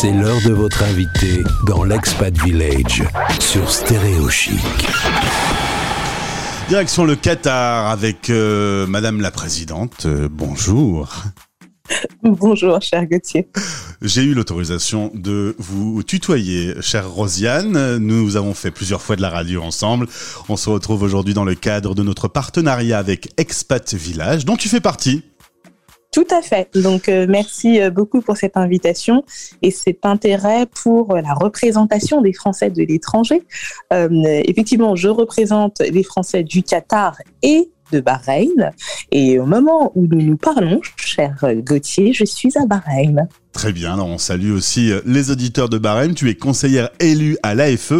C'est l'heure de votre invité dans l'Expat Village sur Stéréo Chic. Direction le Qatar avec euh, Madame la Présidente. Euh, bonjour. Bonjour, cher Gauthier. J'ai eu l'autorisation de vous tutoyer, chère Rosiane. Nous avons fait plusieurs fois de la radio ensemble. On se retrouve aujourd'hui dans le cadre de notre partenariat avec Expat Village, dont tu fais partie. Tout à fait. Donc, euh, merci euh, beaucoup pour cette invitation et cet intérêt pour la représentation des Français de l'étranger. Euh, effectivement, je représente les Français du Qatar et de Bahreïn. Et au moment où nous nous parlons, cher Gauthier, je suis à Bahreïn. Très bien, alors on salue aussi les auditeurs de Bahreïn. Tu es conseillère élue à l'AFE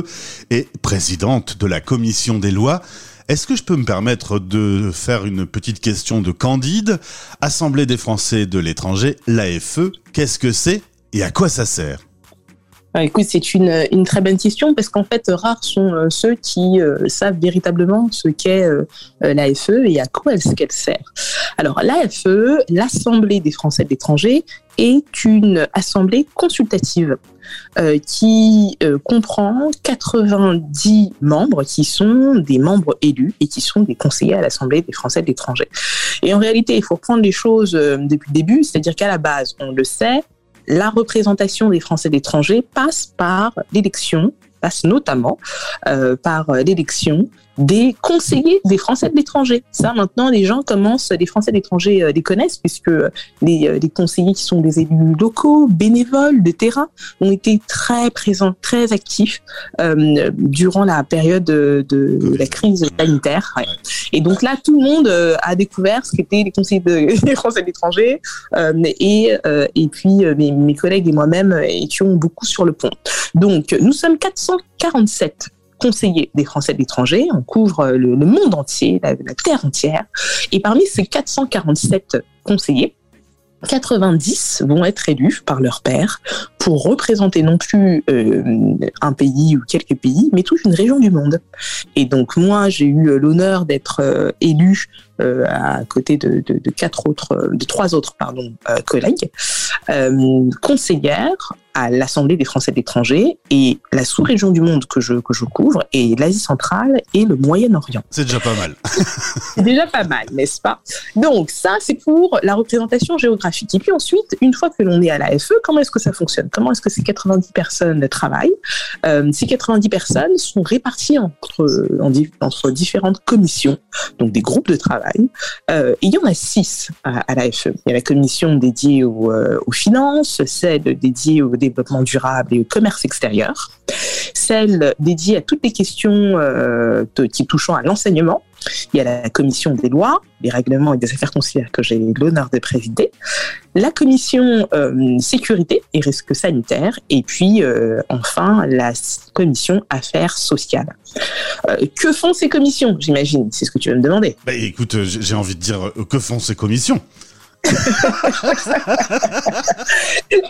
et présidente de la commission des lois. Est-ce que je peux me permettre de faire une petite question de Candide? Assemblée des Français de l'étranger, l'AFE, qu'est-ce que c'est et à quoi ça sert? Écoute, c'est une, une, très bonne question parce qu'en fait, rares sont euh, ceux qui euh, savent véritablement ce qu'est euh, l'AFE et à quoi est-ce qu'elle sert. Alors, l'AFE, l'Assemblée des Français de l'étranger, est une assemblée consultative qui comprend 90 membres qui sont des membres élus et qui sont des conseillers à l'Assemblée des Français de l'étranger. Et en réalité, il faut prendre les choses depuis le début, c'est-à-dire qu'à la base, on le sait, la représentation des Français d'étrangers passe par l'élection, passe notamment euh, par l'élection des conseillers des Français de l'étranger. Ça, maintenant, les gens commencent, les Français de l'étranger euh, les connaissent, puisque les, euh, les, conseillers qui sont des élus locaux, bénévoles, de terrain, ont été très présents, très actifs euh, durant la période de, de la crise sanitaire. Ouais. Et donc là, tout le monde euh, a découvert ce qu'étaient les conseillers de, des Français de l'étranger, et, et puis mes, mes collègues et moi-même étions beaucoup sur le pont. Donc, nous sommes 447 conseillers des Français de l'étranger. On couvre le, le monde entier, la, terre entière. Et parmi ces 447 conseillers, 90 vont être élus par leur père pour représenter non plus euh, un pays ou quelques pays, mais toute une région du monde. Et donc moi, j'ai eu l'honneur d'être euh, élu euh, à côté de, quatre autres, de trois autres pardon euh, collègues, euh, conseillère à l'Assemblée des Français de l'étranger et la sous-région du monde que je que je couvre est l'Asie centrale et le Moyen-Orient. C'est déjà pas mal. c'est déjà pas mal, n'est-ce pas? Donc ça, c'est pour la représentation géographique. Et puis ensuite, une fois que l'on est à l'AFE, comment est-ce que ça fonctionne? Comment est-ce que ces 90 personnes travaillent? Euh, Ces 90 personnes sont réparties entre en, entre différentes commissions, donc des groupes de travail. Euh, il y en a six à, à l'AFE. Il y a la commission dédiée aux, euh, aux finances, celle dédiée au développement durable et au commerce extérieur, celle dédiée à toutes les questions euh, qui touchant à l'enseignement. Il y a la commission des lois, des règlements et des affaires consulaires que j'ai l'honneur de présider, la commission euh, sécurité et risques sanitaires, et puis euh, enfin la commission affaires sociales. Euh, que font ces commissions, j'imagine? C'est ce que tu vas me demander. Bah, écoute, j'ai envie de dire, que font ces commissions?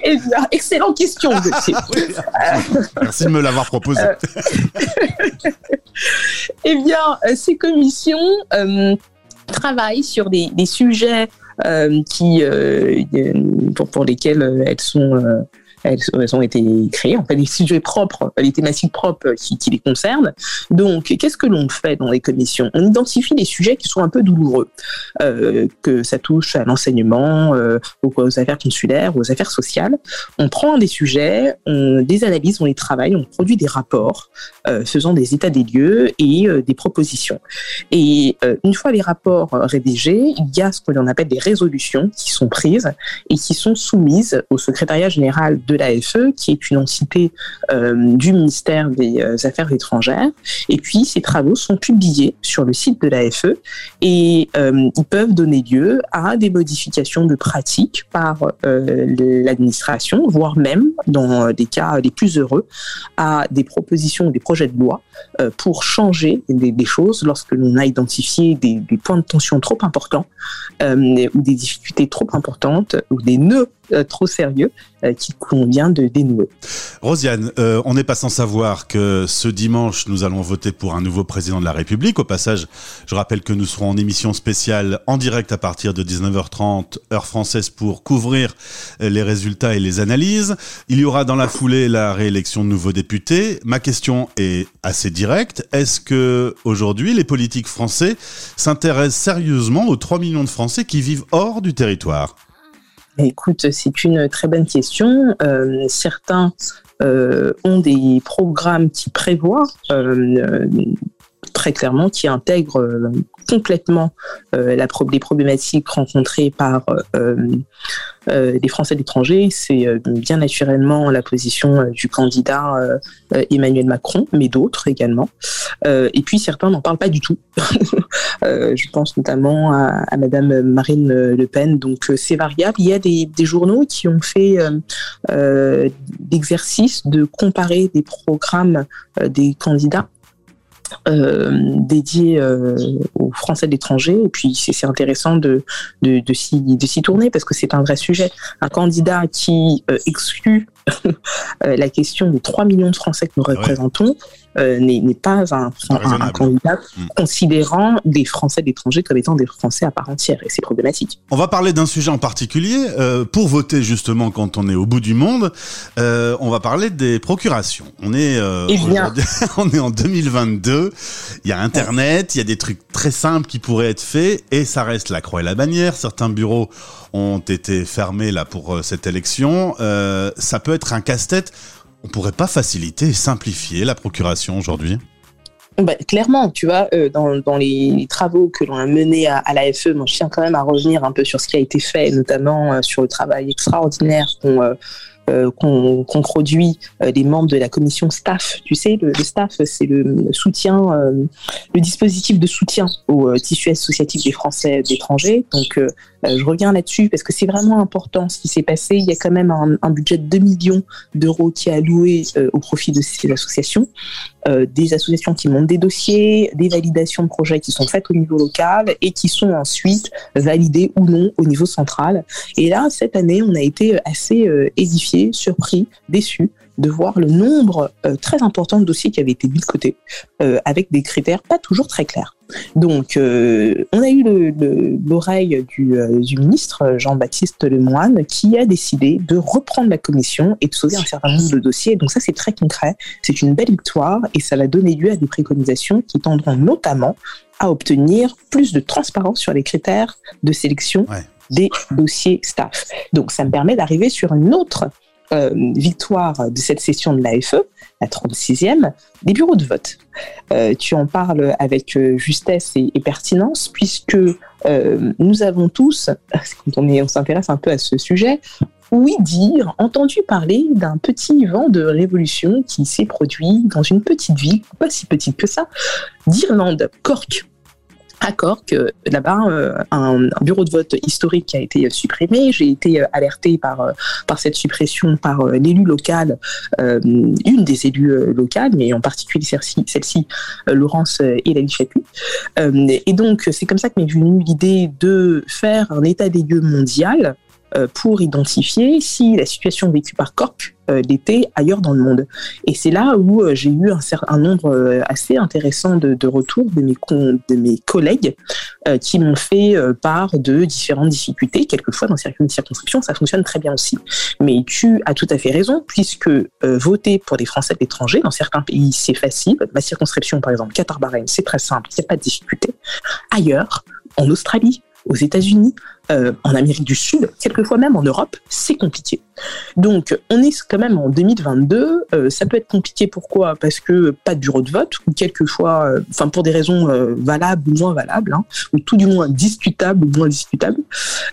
Eh bien, excellente question. oui. Merci de me l'avoir proposé. eh bien, ces commissions euh, travaillent sur des, des sujets euh, qui, euh, pour, pour, lesquels elles sont elles, ont été créées, en fait, des sujets propres, des thématiques propres qui, qui les concernent. Donc, qu'est-ce que l'on fait dans les commissions? On identifie des sujets qui sont un peu douloureux, euh, que ça touche à l'enseignement, euh, aux affaires consulaires, aux affaires sociales. On prend des sujets, on les analyse, on les travaille, on produit des rapports euh, faisant des états des lieux et euh, des propositions. Et euh, une fois les rapports rédigés, il y a ce que l'on appelle des résolutions qui sont prises et qui sont soumises au secrétariat général de l'AFE, qui est une entité euh, du ministère des euh, Affaires étrangères. Et puis, ces travaux sont publiés sur le site de l'AFE et euh, ils peuvent donner lieu à des modifications de pratiques par l'administration, voire même, dans des cas les plus heureux, à des propositions, des projets de loi pour changer des, choses lorsque l'on a identifié des, points de tension trop importants ou des difficultés trop importantes ou des nœuds trop sérieux qui qu'on vient de dénouer. Rosiane, euh, on n'est pas sans savoir que ce dimanche, nous allons voter pour un nouveau président de la République. Au passage, je rappelle que nous serons en émission spéciale en direct à partir de 19h30, heure française, pour couvrir euh, les résultats et les analyses. Il y aura dans la foulée la réélection de nouveaux députés. Ma question est assez directe. Est-ce que aujourd'hui, les politiques français s'intéressent sérieusement aux 3 millions de Français qui vivent hors du territoire? Écoute, c'est une très bonne question. Euh, certains euh, ont des programmes qui prévoient euh, très clairement, qui intègrent euh, complètement euh, la, les problématiques rencontrées par euh, les Français de l'étranger. C'est bien naturellement la position du candidat Emmanuel Macron, mais d'autres également. et puis certains n'en parlent pas du tout. je pense notamment à, Madame Marine Le Pen. Donc c'est variable. Il y a des, journaux qui ont fait l'exercice de comparer des programmes des candidats euh, dédié euh, aux Français de l'étranger. Et puis, c'est intéressant de, de, de s'y tourner parce que c'est un vrai sujet. Un candidat qui euh, exclut la question des 3 millions de Français que nous représentons euh, n'est pas un, candidat mm. considérant des Français d'étranger comme étant des Français à part entière, et c'est problématique. On va parler d'un sujet en particulier. Euh, pour voter justement quand on est au bout du monde, euh, on va parler des procurations. On est, eh on est en 2022, il y a Internet, il y a des trucs très simples qui pourraient être faits, et ça reste la croix et la bannière. Certains bureaux ont été fermés là pour cette élection. ça peut être un casse-tête on pourrait pas faciliter et simplifier la procuration aujourd'hui? Bah, clairement, tu vois, euh, dans, les travaux que l'on a menés à, l'AFE, moi, je tiens quand même à revenir un peu sur ce qui a été fait, notamment euh, sur le travail extraordinaire qu'on euh, euh, produit euh, les membres de la commission staff. Tu sais, le, staff, c'est le soutien, euh, le dispositif de soutien au tissu associatif des Français d'étrangers. Donc, je reviens là-dessus parce que c'est vraiment important ce qui s'est passé. Il y a quand même un, budget de 2 millions d'euros qui est alloué au profit de ces associations. des associations qui montent des dossiers, des validations de projets qui sont faites au niveau local et qui sont ensuite validées ou non au niveau central. Et là, cette année, on a été assez édifié surpris, déçu de voir le nombre euh, très important de dossiers qui avaient été mis de côté, euh, avec des critères pas toujours très clairs. Donc, euh, on a eu l'oreille du, du, ministre Jean-Baptiste Lemoine qui a décidé de reprendre la commission et de sauver un certain nombre de dossiers. Donc ça, c'est très concret, c'est une belle victoire et ça va donner lieu à des préconisations qui tendront notamment à obtenir plus de transparence sur les critères de sélection des dossiers staff. Donc, ça me permet d'arriver sur une autre euh, victoire de cette session de l'AFE, la 36e, des bureaux de vote. Euh, tu en parles avec euh, justesse et, pertinence, puisque nous avons tous, quand on, on s'intéresse un peu à ce sujet, oui dire, entendu parler d'un petit vent de révolution qui s'est produit dans une petite ville, pas si petite que ça, d'Irlande, Cork à Cork, là-bas, euh, un, bureau de vote historique a été supprimé. J'ai été euh, alertée par, euh, par cette suppression par l'élu local, une des élus locales, mais en particulier celle-ci, celle Laurence Hélène Chapuis. et donc, c'est comme ça que m'est venue l'idée de faire un état des lieux mondial pour identifier si la situation vécue par Cork euh, l'était ailleurs dans le monde. Et c'est là où euh, j'ai eu un, nombre assez intéressant de, retours de mes, de mes collègues qui m'ont fait part de différentes difficultés. Quelquefois, dans certaines circonscriptions, ça fonctionne très bien aussi. Mais tu as tout à fait raison, puisque voter pour des Français de l'étranger, dans certains pays, c'est facile. Ma circonscription, par exemple, Qatar-Bahreïn, c'est très simple, il n'y a pas de difficulté. Ailleurs, en Australie, aux États-Unis, euh, en Amérique du Sud, quelquefois même en Europe, c'est compliqué. Donc, on est quand même en 2022. Euh, ça peut être compliqué. Pourquoi? Parce que pas de bureau de vote, ou quelquefois, euh, enfin pour des raisons valables ou moins valables, hein, ou tout du moins discutables ou moins discutables.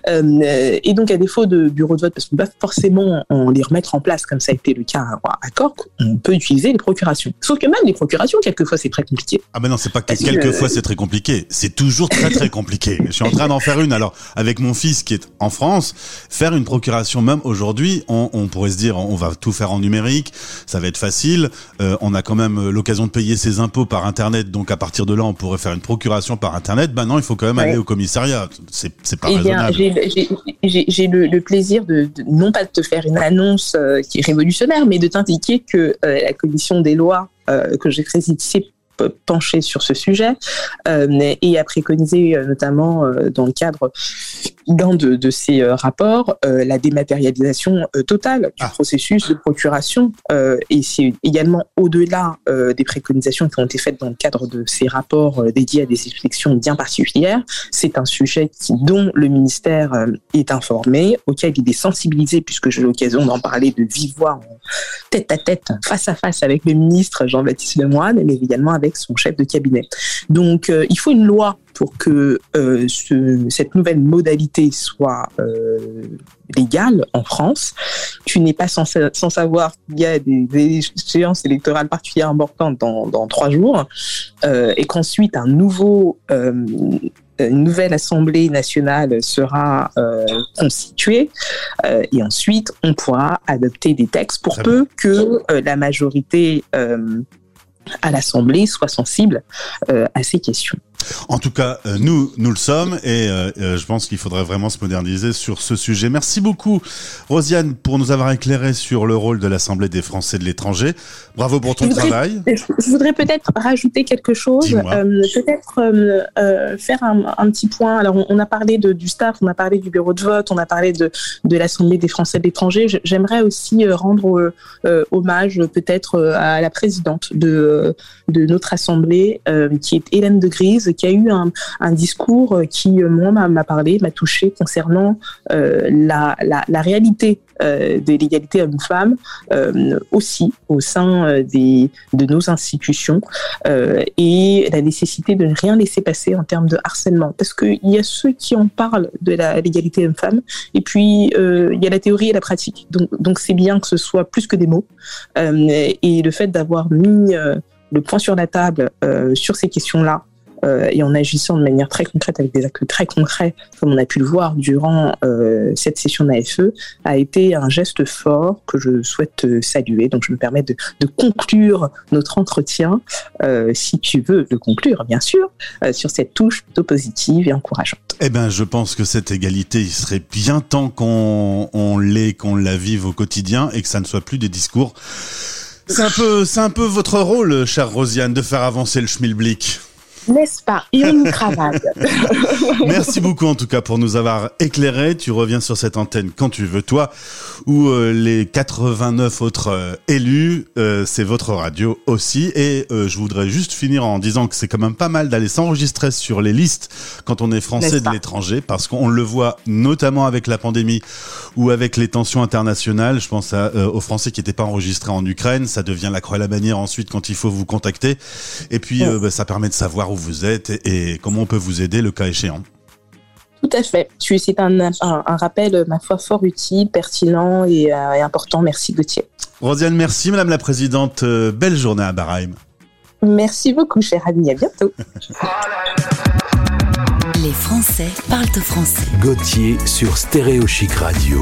et donc, à défaut de bureau de vote, parce qu'on peut pas forcément en les remettre en place, comme ça a été le cas à, Cork, on peut utiliser les procurations. Sauf que même les procurations, quelquefois, c'est très compliqué. Ah mais non, c'est pas que quelquefois c'est très compliqué. C'est toujours très très compliqué. Je suis en train d'en faire une. Alors, avec mon fils qui est en France, faire une procuration même aujourd'hui, aujourd'hui, on, pourrait se dire, on va tout faire en numérique, ça va être facile. Euh, on a quand même l'occasion de payer ses impôts par Internet, donc à partir de là, on pourrait faire une procuration par Internet. Ben non, il faut quand même aller au commissariat. C'est pas eh raisonnable. J'ai le, plaisir de, non pas de te faire une annonce euh, qui est révolutionnaire, mais de t'indiquer que euh, la commission des lois que j'ai préside ici pencher sur ce sujet euh, et a préconisé notamment euh, dans le cadre d'un de, de, ces rapports la dématérialisation totale du ah. processus de procuration et c'est également au-delà des préconisations qui ont été faites dans le cadre de ces rapports dédiés à des explications bien particulières. C'est un sujet qui, dont le ministère est informé, auquel il est sensibilisé puisque j'ai l'occasion d'en parler de vive voix, tête à tête, face à face avec le ministre Jean-Baptiste Lemoyne, mais également avec son chef de cabinet. Donc, euh, il faut une loi pour que euh, cette nouvelle modalité soit euh, légale en France. Tu n'es pas sans, savoir qu'il y a des, des, échéances électorales particulièrement importantes dans, dans trois jours et qu'ensuite un nouveau une nouvelle Assemblée nationale sera constituée et ensuite on pourra adopter des textes pour peu que la majorité à l'Assemblée soit sensible euh, à ces questions. En tout cas, euh, nous, nous le sommes et euh, euh, je pense qu'il faudrait vraiment se moderniser sur ce sujet. Merci beaucoup, Rosiane, pour nous avoir éclairé sur le rôle de l'Assemblée des Français de l'étranger. Bravo pour ton travail. Je voudrais peut-être rajouter quelque chose, peut-être faire un, petit point. Alors, on, a parlé de, du staff, on a parlé du bureau de vote, on a parlé de, de l'Assemblée des Français de l'étranger. J'aimerais aussi rendre hommage peut-être à la présidente de, de notre Assemblée, qui est Hélène de Grise, qui a eu un, discours qui, euh, moi, m'a parlé, m'a touché concernant euh, la, réalité euh, de l'égalité homme-femme aussi au sein des, de nos institutions et la nécessité de ne rien laisser passer en termes de harcèlement. Parce qu'il y a ceux qui en parlent de l'égalité homme-femme et puis il y a la théorie et la pratique. Donc c'est bien que ce soit plus que des mots. et le fait d'avoir mis le point sur la table sur ces questions-là euh, et en agissant de manière très concrète avec des actes très concrets, comme on a pu le voir durant euh, cette session d'AFE, a été un geste fort que je souhaite saluer. Donc je me permets de, conclure notre entretien, euh, si tu veux le conclure, bien sûr, sur cette touche plutôt positive et encourageante. Eh bien, je pense que cette égalité, il serait bien temps qu'on l'ait, qu'on la vive au quotidien et que ça ne soit plus des discours. C'est un peu, c'est un peu votre rôle, chère Rosiane, de faire avancer le schmilblick. N'est-ce pas Une cravate. Merci beaucoup en tout cas pour nous avoir éclairé. Tu reviens sur cette antenne quand tu veux, toi, ou euh, les 89 autres euh, élus, euh, c'est votre radio aussi. Et je voudrais juste finir en disant que c'est quand même pas mal d'aller s'enregistrer sur les listes quand on est français de l'étranger, parce qu'on le voit notamment avec la pandémie ou avec les tensions internationales. Je pense aux Français qui n'étaient pas enregistrés en Ukraine. Ça devient la croix et la bannière ensuite quand il faut vous contacter. Et puis bah, ça permet de savoir où vous êtes et, comment on peut vous aider le cas échéant. Tout à fait. C'est un, un, rappel, ma foi, fort utile, pertinent et, euh, important. Merci, Gauthier. Rosiane, merci, Madame la Présidente. Euh, belle journée à Bahreïn. Merci beaucoup, cher ami. À bientôt. Les Français parlent français. Gauthier sur Stéréo Chic Radio.